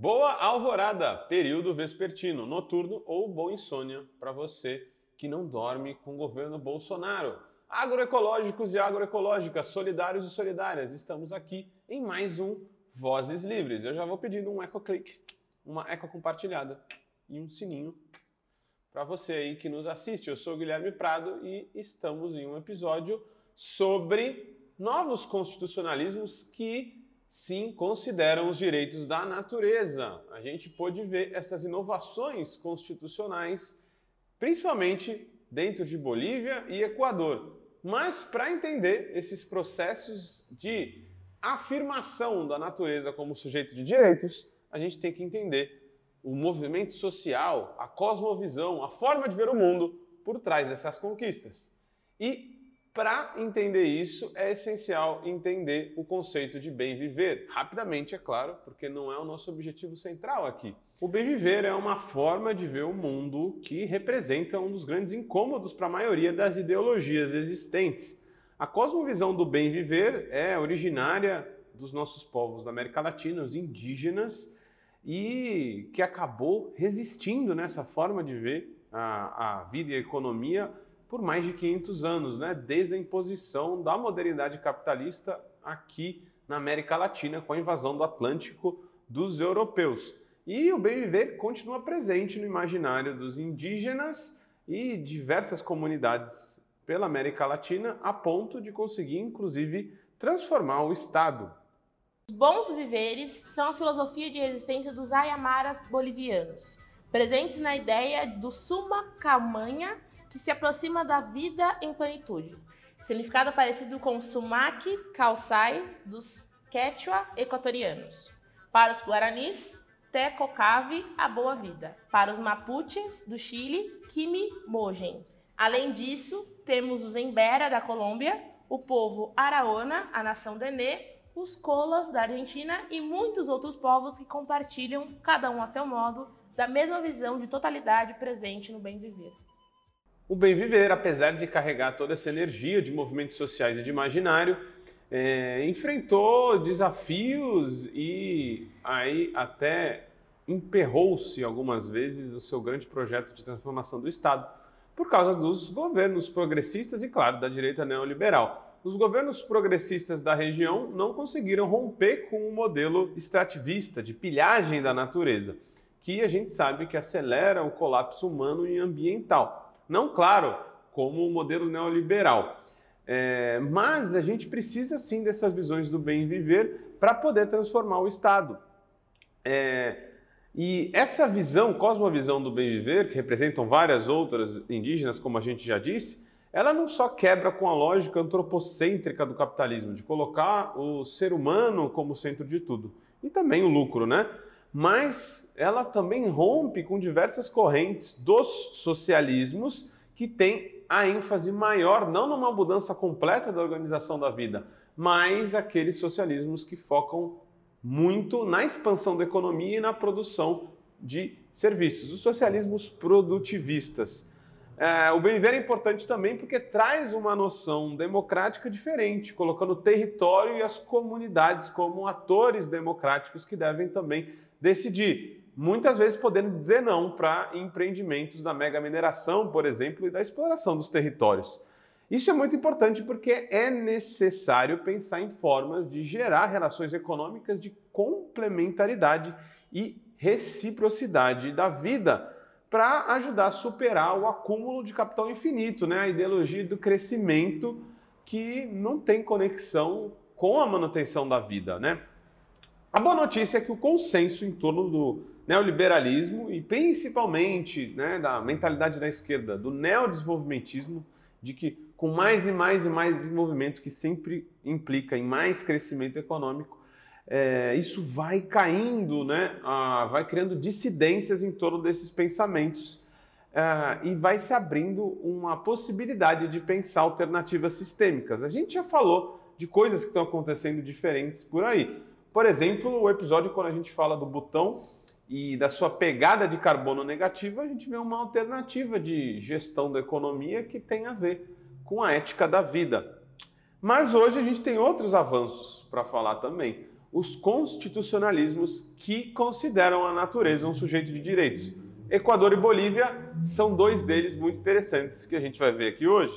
Boa alvorada, período vespertino, noturno ou boa insônia para você que não dorme com o governo Bolsonaro. Agroecológicos e agroecológicas, solidários e solidárias, estamos aqui em mais um Vozes Livres. Eu já vou pedindo um eco click, uma eco compartilhada e um sininho para você aí que nos assiste. Eu sou Guilherme Prado e estamos em um episódio sobre novos constitucionalismos que sim consideram os direitos da natureza. A gente pôde ver essas inovações constitucionais, principalmente dentro de Bolívia e Equador. Mas para entender esses processos de afirmação da natureza como sujeito de direitos, a gente tem que entender o movimento social, a cosmovisão, a forma de ver o mundo por trás dessas conquistas. E para entender isso, é essencial entender o conceito de bem viver. Rapidamente, é claro, porque não é o nosso objetivo central aqui. O bem viver é uma forma de ver o mundo que representa um dos grandes incômodos para a maioria das ideologias existentes. A cosmovisão do bem viver é originária dos nossos povos da América Latina, os indígenas, e que acabou resistindo nessa forma de ver a, a vida e a economia por mais de 500 anos, né? desde a imposição da modernidade capitalista aqui na América Latina, com a invasão do Atlântico dos europeus. E o bem viver continua presente no imaginário dos indígenas e diversas comunidades pela América Latina, a ponto de conseguir, inclusive, transformar o Estado. Os bons viveres são a filosofia de resistência dos ayamaras bolivianos, presentes na ideia do suma camanha que se aproxima da vida em plenitude. Significado parecido com sumac, calçai, dos quechua equatorianos. Para os guaranis, tecocave, a boa vida. Para os mapuches do Chile, kimi mogen. Além disso, temos os embera da Colômbia, o povo araona, a nação Denê, os colas da Argentina e muitos outros povos que compartilham, cada um a seu modo, da mesma visão de totalidade presente no bem viver. O bem viver, apesar de carregar toda essa energia de movimentos sociais e de imaginário, é, enfrentou desafios e aí até emperrou-se algumas vezes o seu grande projeto de transformação do Estado por causa dos governos progressistas e, claro, da direita neoliberal. Os governos progressistas da região não conseguiram romper com o modelo extrativista de pilhagem da natureza, que a gente sabe que acelera o colapso humano e ambiental. Não, claro, como o modelo neoliberal. É, mas a gente precisa sim dessas visões do bem viver para poder transformar o Estado. É, e essa visão, cosmovisão do bem viver, que representam várias outras indígenas, como a gente já disse, ela não só quebra com a lógica antropocêntrica do capitalismo, de colocar o ser humano como centro de tudo, e também o lucro, né? Mas ela também rompe com diversas correntes dos socialismos que têm a ênfase maior não numa mudança completa da organização da vida, mas aqueles socialismos que focam muito na expansão da economia e na produção de serviços, os socialismos produtivistas. É, o bem viver é importante também porque traz uma noção democrática diferente, colocando o território e as comunidades como atores democráticos que devem também decidir, muitas vezes podendo dizer não para empreendimentos da mega mineração, por exemplo, e da exploração dos territórios. Isso é muito importante porque é necessário pensar em formas de gerar relações econômicas de complementaridade e reciprocidade da vida para ajudar a superar o acúmulo de capital infinito, né? a ideologia do crescimento que não tem conexão com a manutenção da vida. Né? A boa notícia é que o consenso em torno do neoliberalismo e principalmente né, da mentalidade da esquerda, do neodesenvolvimentismo, de que com mais e mais e mais desenvolvimento, que sempre implica em mais crescimento econômico, é, isso vai caindo, né, ah, vai criando dissidências em torno desses pensamentos ah, e vai se abrindo uma possibilidade de pensar alternativas sistêmicas. A gente já falou de coisas que estão acontecendo diferentes por aí. Por exemplo, o episódio quando a gente fala do botão e da sua pegada de carbono negativa, a gente vê uma alternativa de gestão da economia que tem a ver com a ética da vida. Mas hoje a gente tem outros avanços para falar também. os constitucionalismos que consideram a natureza um sujeito de direitos. Equador e Bolívia são dois deles muito interessantes que a gente vai ver aqui hoje.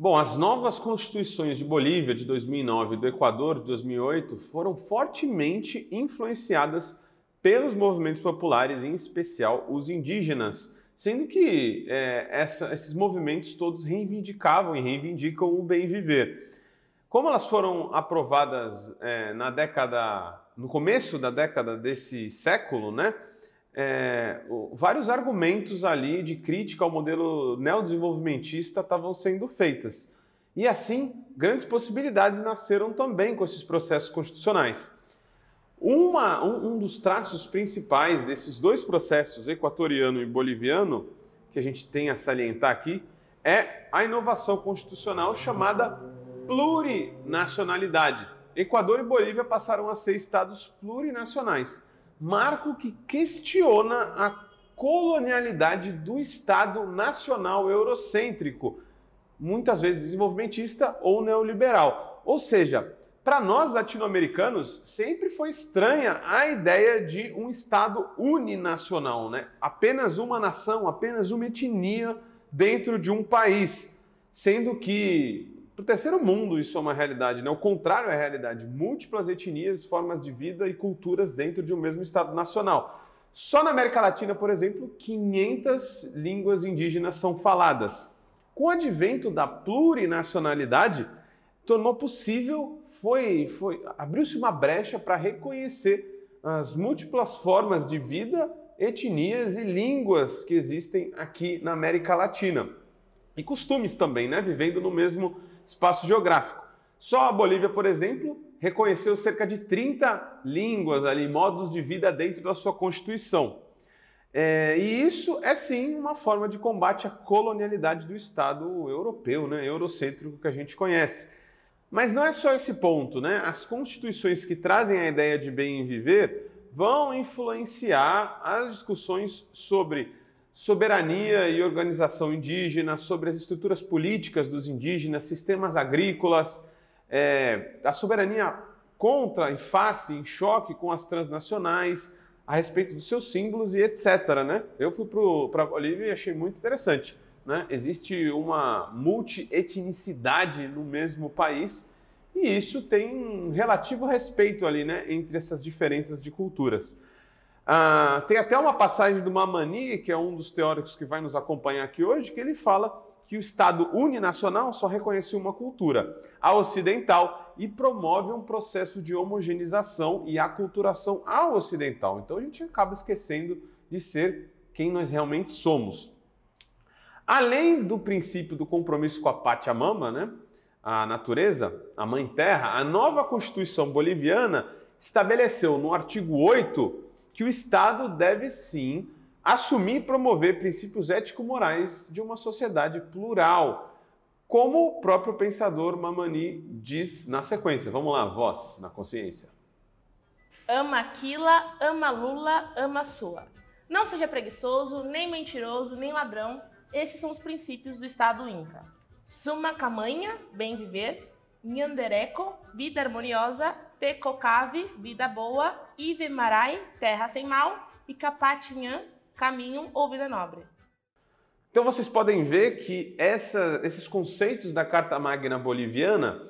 Bom, as novas constituições de Bolívia de 2009 e do Equador de 2008 foram fortemente influenciadas pelos movimentos populares, em especial os indígenas, sendo que é, essa, esses movimentos todos reivindicavam e reivindicam o bem viver. Como elas foram aprovadas é, na década, no começo da década desse século, né? É, vários argumentos ali de crítica ao modelo neodesenvolvimentista estavam sendo feitas. E assim, grandes possibilidades nasceram também com esses processos constitucionais. Uma, um, um, dos traços principais desses dois processos, equatoriano e boliviano, que a gente tem a salientar aqui, é a inovação constitucional chamada plurinacionalidade. Equador e Bolívia passaram a ser estados plurinacionais, marco que questiona a colonialidade do Estado nacional eurocêntrico, muitas vezes desenvolvimentista ou neoliberal. Ou seja, para nós latino-americanos, sempre foi estranha a ideia de um Estado uninacional, né? apenas uma nação, apenas uma etnia dentro de um país, sendo que para o terceiro mundo isso é uma realidade, né? o contrário é realidade, múltiplas etnias, formas de vida e culturas dentro de um mesmo Estado nacional. Só na América Latina, por exemplo, 500 línguas indígenas são faladas. Com o advento da plurinacionalidade, tornou possível foi, foi abriu-se uma brecha para reconhecer as múltiplas formas de vida, etnias e línguas que existem aqui na América Latina. E costumes também, né? Vivendo no mesmo espaço geográfico. Só a Bolívia, por exemplo, reconheceu cerca de 30 línguas ali, modos de vida dentro da sua Constituição. É, e isso é sim uma forma de combate à colonialidade do Estado europeu, né, eurocêntrico que a gente conhece. Mas não é só esse ponto, né? As constituições que trazem a ideia de bem viver vão influenciar as discussões sobre soberania e organização indígena, sobre as estruturas políticas dos indígenas, sistemas agrícolas, é, a soberania contra, em face, em choque com as transnacionais, a respeito dos seus símbolos e etc. Né? Eu fui para a Bolívia e achei muito interessante né? existe uma multietnicidade no mesmo país e isso tem um relativo respeito ali né, entre essas diferenças de culturas. Ah, tem até uma passagem do Mamani, que é um dos teóricos que vai nos acompanhar aqui hoje, que ele fala que o Estado uninacional só reconhece uma cultura, a ocidental, e promove um processo de homogeneização e aculturação ao ocidental. Então a gente acaba esquecendo de ser quem nós realmente somos. Além do princípio do compromisso com a Pachamama, né, a natureza, a Mãe Terra, a nova Constituição boliviana estabeleceu no artigo 8 que o Estado deve sim assumir e promover princípios ético-morais de uma sociedade plural, como o próprio pensador Mamani diz na sequência. Vamos lá, voz na consciência. Ama Aquila, ama Lula, ama sua. Não seja preguiçoso, nem mentiroso, nem ladrão, esses são os princípios do Estado Inca. Suma Camanha, bem viver. Nhandereco, vida harmoniosa. Tecocave, vida boa. Ive Marai, terra sem mal. E Capatinhã, caminho ou vida nobre. Então vocês podem ver que essa, esses conceitos da Carta Magna Boliviana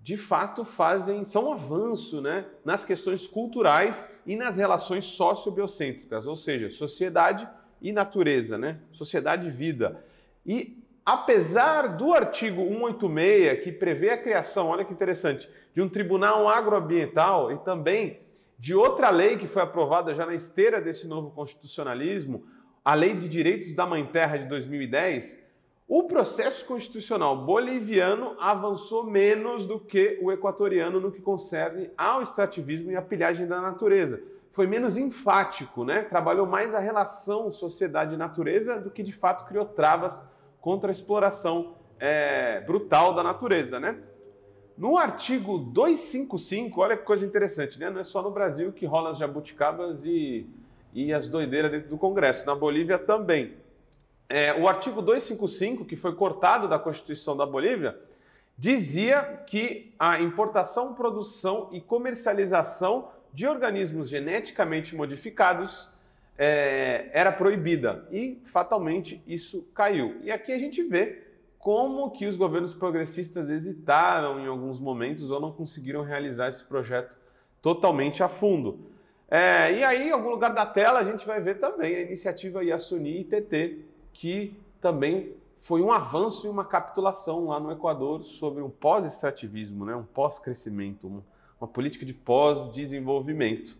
de fato fazem são um avanço né, nas questões culturais e nas relações sociobiocêntricas, ou seja, sociedade e natureza, né? Sociedade e vida. E apesar do artigo 186, que prevê a criação, olha que interessante, de um tribunal agroambiental e também de outra lei que foi aprovada já na esteira desse novo constitucionalismo, a Lei de Direitos da Mãe Terra de 2010, o processo constitucional boliviano avançou menos do que o equatoriano no que concerne ao extrativismo e à pilhagem da natureza foi menos enfático, né? Trabalhou mais a relação sociedade-natureza do que de fato criou travas contra a exploração é, brutal da natureza, né? No artigo 255, olha que coisa interessante, né? Não é só no Brasil que rola as jabuticabas e, e as doideiras dentro do Congresso, na Bolívia também. É, o artigo 255, que foi cortado da Constituição da Bolívia, dizia que a importação, produção e comercialização de organismos geneticamente modificados é, era proibida e fatalmente isso caiu. E aqui a gente vê como que os governos progressistas hesitaram em alguns momentos ou não conseguiram realizar esse projeto totalmente a fundo. É, e aí, em algum lugar da tela, a gente vai ver também a iniciativa Yasuni ITT, que também foi um avanço e uma capitulação lá no Equador sobre um pós-extrativismo, né? um pós-crescimento, uma política de pós-desenvolvimento.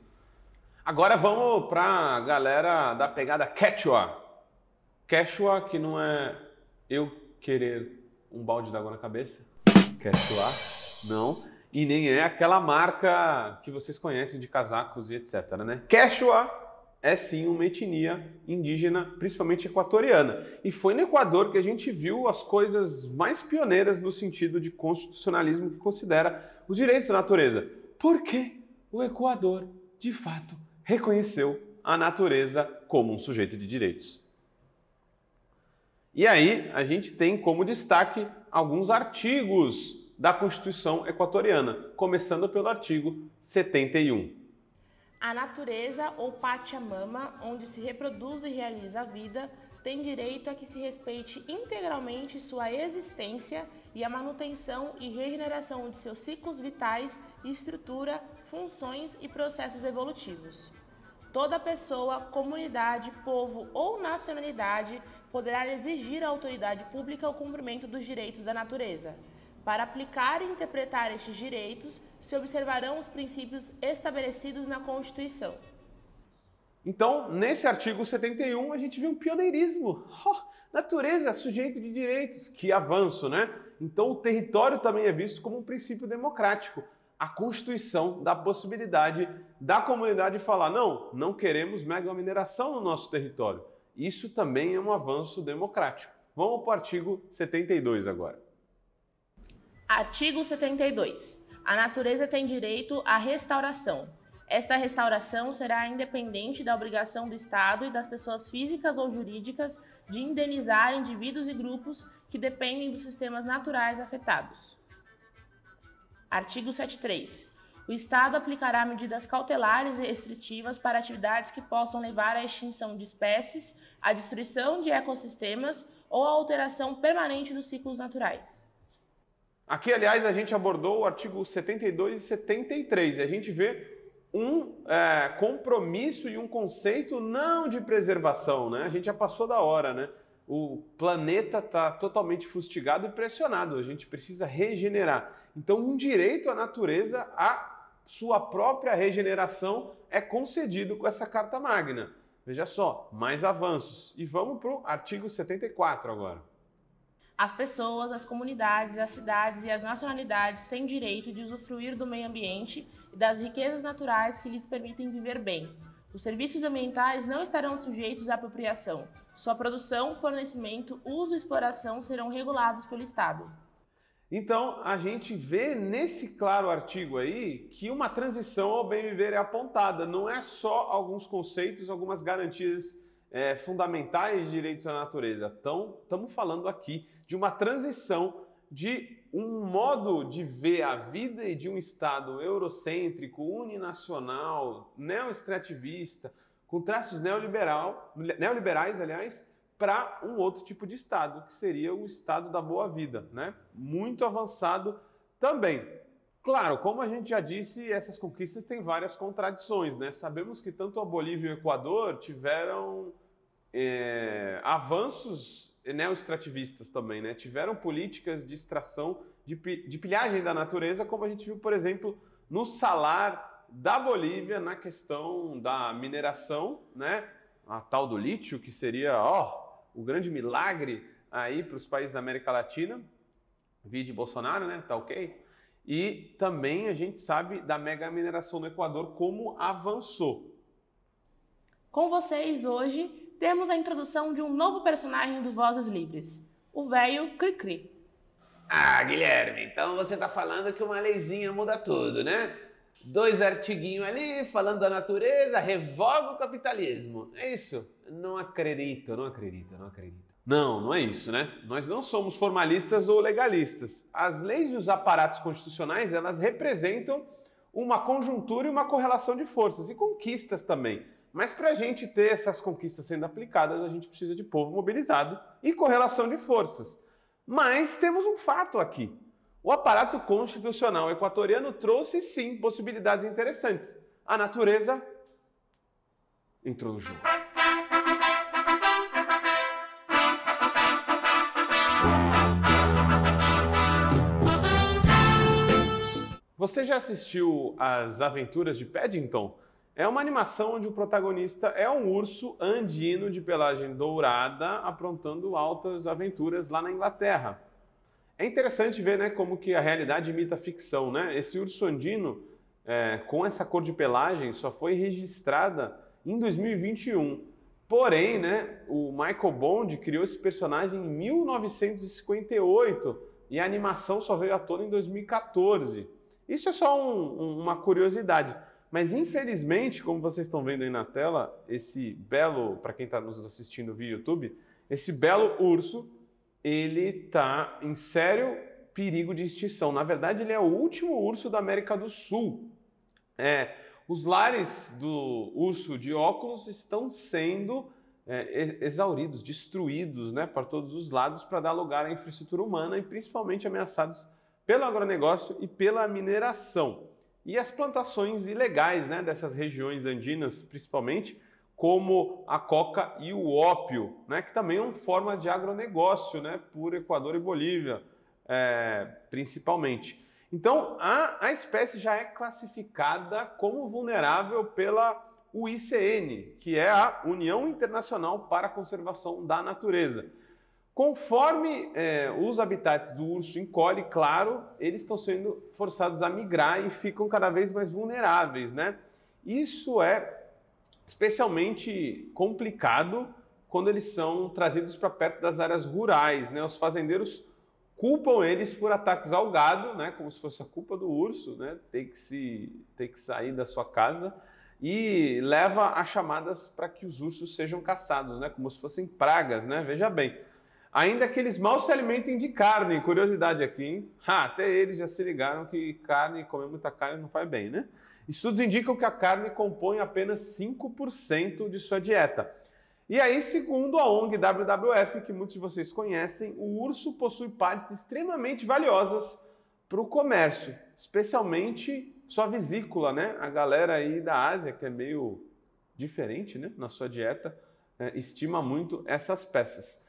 Agora vamos para a galera da pegada Quechua. Quechua, que não é eu querer um balde d'água na cabeça. Quechua, não. E nem é aquela marca que vocês conhecem de casacos e etc. Né? Quechua é sim uma etnia indígena, principalmente equatoriana. E foi no Equador que a gente viu as coisas mais pioneiras no sentido de constitucionalismo que considera os direitos da natureza. Porque o Equador, de fato, reconheceu a natureza como um sujeito de direitos. E aí a gente tem como destaque alguns artigos da Constituição equatoriana, começando pelo artigo 71. A natureza ou Pachamama, onde se reproduz e realiza a vida, tem direito a que se respeite integralmente sua existência e a manutenção e regeneração de seus ciclos vitais, estrutura, funções e processos evolutivos. Toda pessoa, comunidade, povo ou nacionalidade poderá exigir à autoridade pública o cumprimento dos direitos da natureza. Para aplicar e interpretar estes direitos, se observarão os princípios estabelecidos na Constituição. Então, nesse artigo 71, a gente vê um pioneirismo. Oh, natureza, sujeito de direitos, que avanço, né? Então, o território também é visto como um princípio democrático a constituição da possibilidade da comunidade falar: não, não queremos mega mineração no nosso território. Isso também é um avanço democrático. Vamos para o artigo 72 agora. Artigo 72. A natureza tem direito à restauração. Esta restauração será independente da obrigação do Estado e das pessoas físicas ou jurídicas de indenizar indivíduos e grupos que dependem dos sistemas naturais afetados. Artigo 73. O Estado aplicará medidas cautelares e restritivas para atividades que possam levar à extinção de espécies, à destruição de ecossistemas ou à alteração permanente dos ciclos naturais. Aqui, aliás, a gente abordou o artigo 72 e 73 e a gente vê um é, compromisso e um conceito não de preservação, né? A gente já passou da hora, né? O planeta está totalmente fustigado e pressionado, a gente precisa regenerar. Então, um direito à natureza, à sua própria regeneração, é concedido com essa Carta Magna. Veja só, mais avanços. E vamos para o artigo 74 agora. As pessoas, as comunidades, as cidades e as nacionalidades têm direito de usufruir do meio ambiente e das riquezas naturais que lhes permitem viver bem. Os serviços ambientais não estarão sujeitos à apropriação. Sua produção, fornecimento, uso e exploração serão regulados pelo Estado. Então, a gente vê nesse claro artigo aí que uma transição ao bem viver é apontada. Não é só alguns conceitos, algumas garantias é, fundamentais de direitos à natureza. Então, estamos falando aqui de uma transição de um modo de ver a vida e de um Estado eurocêntrico, uninacional, neo-extrativista, com traços neoliberal, neoliberais, aliás, para um outro tipo de Estado, que seria o Estado da boa vida, né? Muito avançado também. Claro, como a gente já disse, essas conquistas têm várias contradições, né? Sabemos que tanto a Bolívia e o Equador tiveram é, avanços neo-extrativistas também, né? Tiveram políticas de extração, de, de pilhagem da natureza, como a gente viu, por exemplo, no salar da Bolívia na questão da mineração, né? A tal do lítio, que seria, ó, o grande milagre aí para os países da América Latina, vide Bolsonaro, né? Tá ok? E também a gente sabe da mega mineração no Equador como avançou. Com vocês hoje temos a introdução de um novo personagem do Vozes Livres, o velho Cricri. Ah, Guilherme, então você tá falando que uma leizinha muda tudo, né? Dois artiguinhos ali falando da natureza, revoga o capitalismo. É isso? Não acredito, não acredito, não acredito. Não, não é isso, né? Nós não somos formalistas ou legalistas. As leis e os aparatos constitucionais, elas representam uma conjuntura e uma correlação de forças e conquistas também. Mas para a gente ter essas conquistas sendo aplicadas, a gente precisa de povo mobilizado e correlação de forças. Mas temos um fato aqui. O aparato constitucional equatoriano trouxe sim possibilidades interessantes. A natureza entrou no jogo. Você já assistiu As Aventuras de Paddington? É uma animação onde o protagonista é um urso andino de pelagem dourada aprontando altas aventuras lá na Inglaterra. É interessante ver né, como que a realidade imita a ficção. Né? Esse urso andino, é, com essa cor de pelagem, só foi registrada em 2021. Porém, né, o Michael Bond criou esse personagem em 1958 e a animação só veio à tona em 2014. Isso é só um, uma curiosidade. Mas infelizmente, como vocês estão vendo aí na tela, esse belo, para quem está nos assistindo via YouTube, esse belo urso, ele está em sério perigo de extinção. Na verdade, ele é o último urso da América do Sul. É, os lares do urso de óculos estão sendo é, exauridos, destruídos né, para todos os lados para dar lugar à infraestrutura humana e principalmente ameaçados pelo agronegócio e pela mineração. E as plantações ilegais né, dessas regiões andinas, principalmente, como a coca e o ópio, né, que também é uma forma de agronegócio né, por Equador e Bolívia, é, principalmente. Então, a, a espécie já é classificada como vulnerável pela UICN, que é a União Internacional para a Conservação da Natureza. Conforme é, os habitats do urso encolhem, claro, eles estão sendo forçados a migrar e ficam cada vez mais vulneráveis, né? Isso é especialmente complicado quando eles são trazidos para perto das áreas rurais, né? Os fazendeiros culpam eles por ataques ao gado, né? Como se fosse a culpa do urso, né? Ter que se ter que sair da sua casa e leva a chamadas para que os ursos sejam caçados, né? Como se fossem pragas, né? Veja bem. Ainda que eles mal se alimentem de carne, curiosidade aqui, hein? Ha, até eles já se ligaram que carne, comer muita carne não faz bem, né? Estudos indicam que a carne compõe apenas 5% de sua dieta. E aí, segundo a ONG WWF, que muitos de vocês conhecem, o urso possui partes extremamente valiosas para o comércio, especialmente sua vesícula, né? A galera aí da Ásia, que é meio diferente né? na sua dieta, é, estima muito essas peças.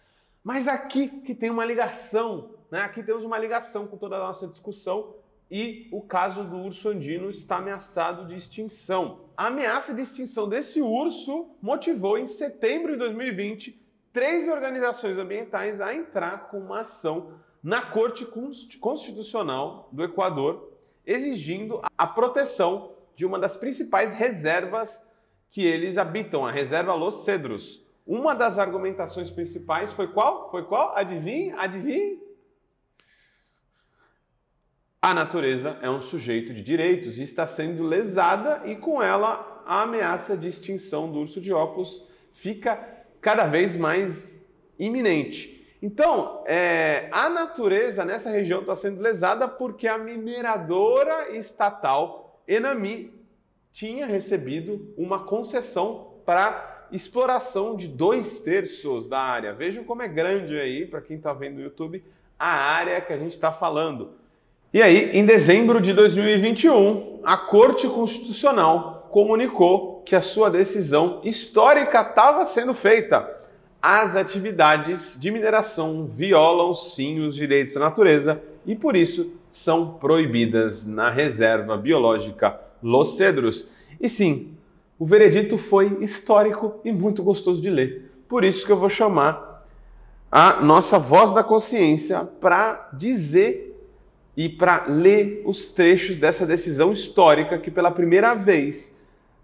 Mas aqui que tem uma ligação, né? aqui temos uma ligação com toda a nossa discussão e o caso do urso andino está ameaçado de extinção. A ameaça de extinção desse urso motivou em setembro de 2020 três organizações ambientais a entrar com uma ação na Corte Constitucional do Equador, exigindo a proteção de uma das principais reservas que eles habitam, a reserva Los Cedros, uma das argumentações principais foi qual? Foi qual? Adivinhe? Adivinhe? A natureza é um sujeito de direitos e está sendo lesada, e com ela a ameaça de extinção do urso de óculos fica cada vez mais iminente. Então, é, a natureza nessa região está sendo lesada porque a mineradora estatal Enami tinha recebido uma concessão para exploração de dois terços da área. Vejam como é grande aí, para quem está vendo no YouTube, a área que a gente está falando. E aí, em dezembro de 2021, a Corte Constitucional comunicou que a sua decisão histórica estava sendo feita. As atividades de mineração violam sim os direitos da natureza e por isso são proibidas na reserva biológica Los Cedros. E sim, o veredito foi histórico e muito gostoso de ler. Por isso que eu vou chamar a nossa voz da consciência para dizer e para ler os trechos dessa decisão histórica que pela primeira vez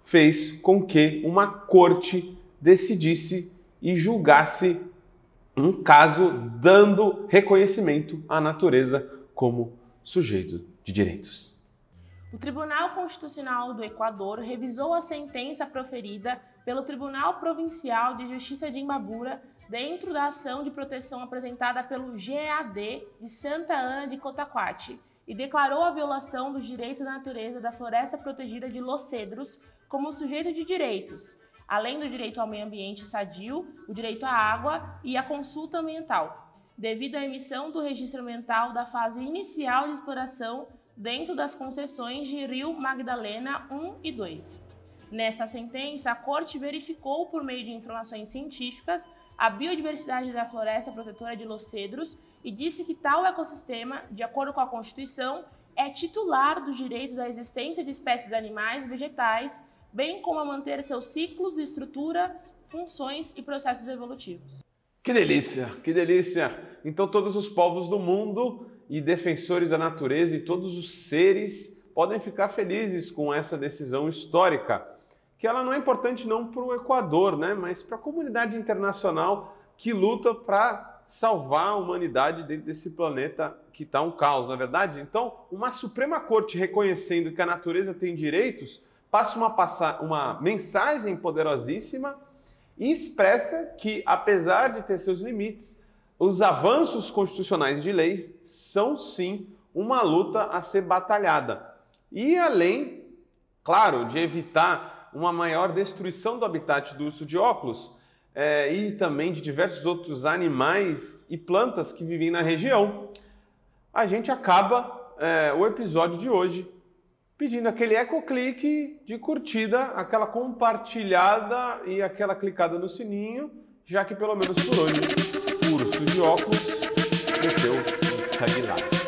fez com que uma corte decidisse e julgasse um caso dando reconhecimento à natureza como sujeito de direitos. O Tribunal Constitucional do Equador revisou a sentença proferida pelo Tribunal Provincial de Justiça de Imbabura dentro da ação de proteção apresentada pelo GAD de Santa Ana de Cotaquate e declarou a violação dos direitos da natureza da floresta protegida de Los Cedros como sujeito de direitos, além do direito ao meio ambiente sadio, o direito à água e à consulta ambiental, devido à emissão do registro ambiental da fase inicial de exploração dentro das concessões de Rio Magdalena 1 e 2. Nesta sentença, a Corte verificou, por meio de informações científicas, a biodiversidade da floresta protetora de Los Cedros e disse que tal ecossistema, de acordo com a Constituição, é titular dos direitos à existência de espécies animais, vegetais, bem como a manter seus ciclos, estruturas, funções e processos evolutivos. Que delícia, que delícia! Então todos os povos do mundo e defensores da natureza e todos os seres podem ficar felizes com essa decisão histórica, que ela não é importante não para o Equador, né, mas para a comunidade internacional que luta para salvar a humanidade dentro desse planeta que está um caos, na é verdade? Então, uma Suprema Corte reconhecendo que a natureza tem direitos, passa uma, passa uma mensagem poderosíssima e expressa que, apesar de ter seus limites, os avanços constitucionais de lei são sim uma luta a ser batalhada. E além, claro, de evitar uma maior destruição do habitat do urso de óculos, é, e também de diversos outros animais e plantas que vivem na região, a gente acaba é, o episódio de hoje pedindo aquele eco-clique de curtida, aquela compartilhada e aquela clicada no sininho, já que pelo menos por hoje o urso de óculos desceu segue lá.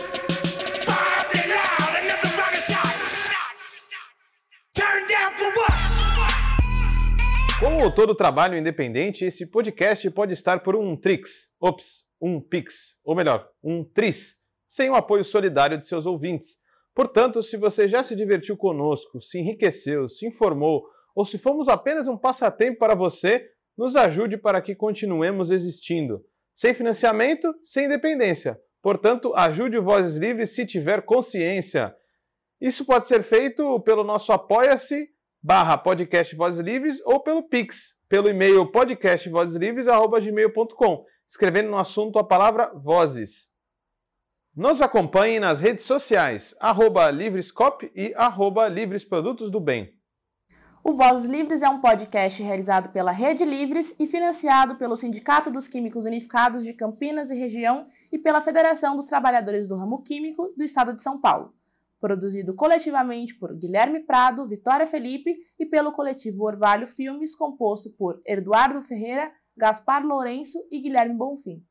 Como todo trabalho independente, esse podcast pode estar por um Trix, ops, um Pix, ou melhor, um Tris, sem o apoio solidário de seus ouvintes. Portanto, se você já se divertiu conosco, se enriqueceu, se informou, ou se fomos apenas um passatempo para você, nos ajude para que continuemos existindo. Sem financiamento, sem independência. Portanto, ajude o Vozes Livres se tiver consciência. Isso pode ser feito pelo nosso Apoia-se barra podcast Vozes Livres ou pelo Pix, pelo e-mail podcastvozeslivres.gmail.com, escrevendo no assunto a palavra Vozes. Nos acompanhe nas redes sociais, arroba Livrescop e arroba Livres Produtos do Bem. O Vozes Livres é um podcast realizado pela Rede Livres e financiado pelo Sindicato dos Químicos Unificados de Campinas e Região e pela Federação dos Trabalhadores do Ramo Químico do Estado de São Paulo produzido coletivamente por Guilherme Prado, Vitória Felipe e pelo coletivo Orvalho Filmes, composto por Eduardo Ferreira, Gaspar Lourenço e Guilherme Bonfim.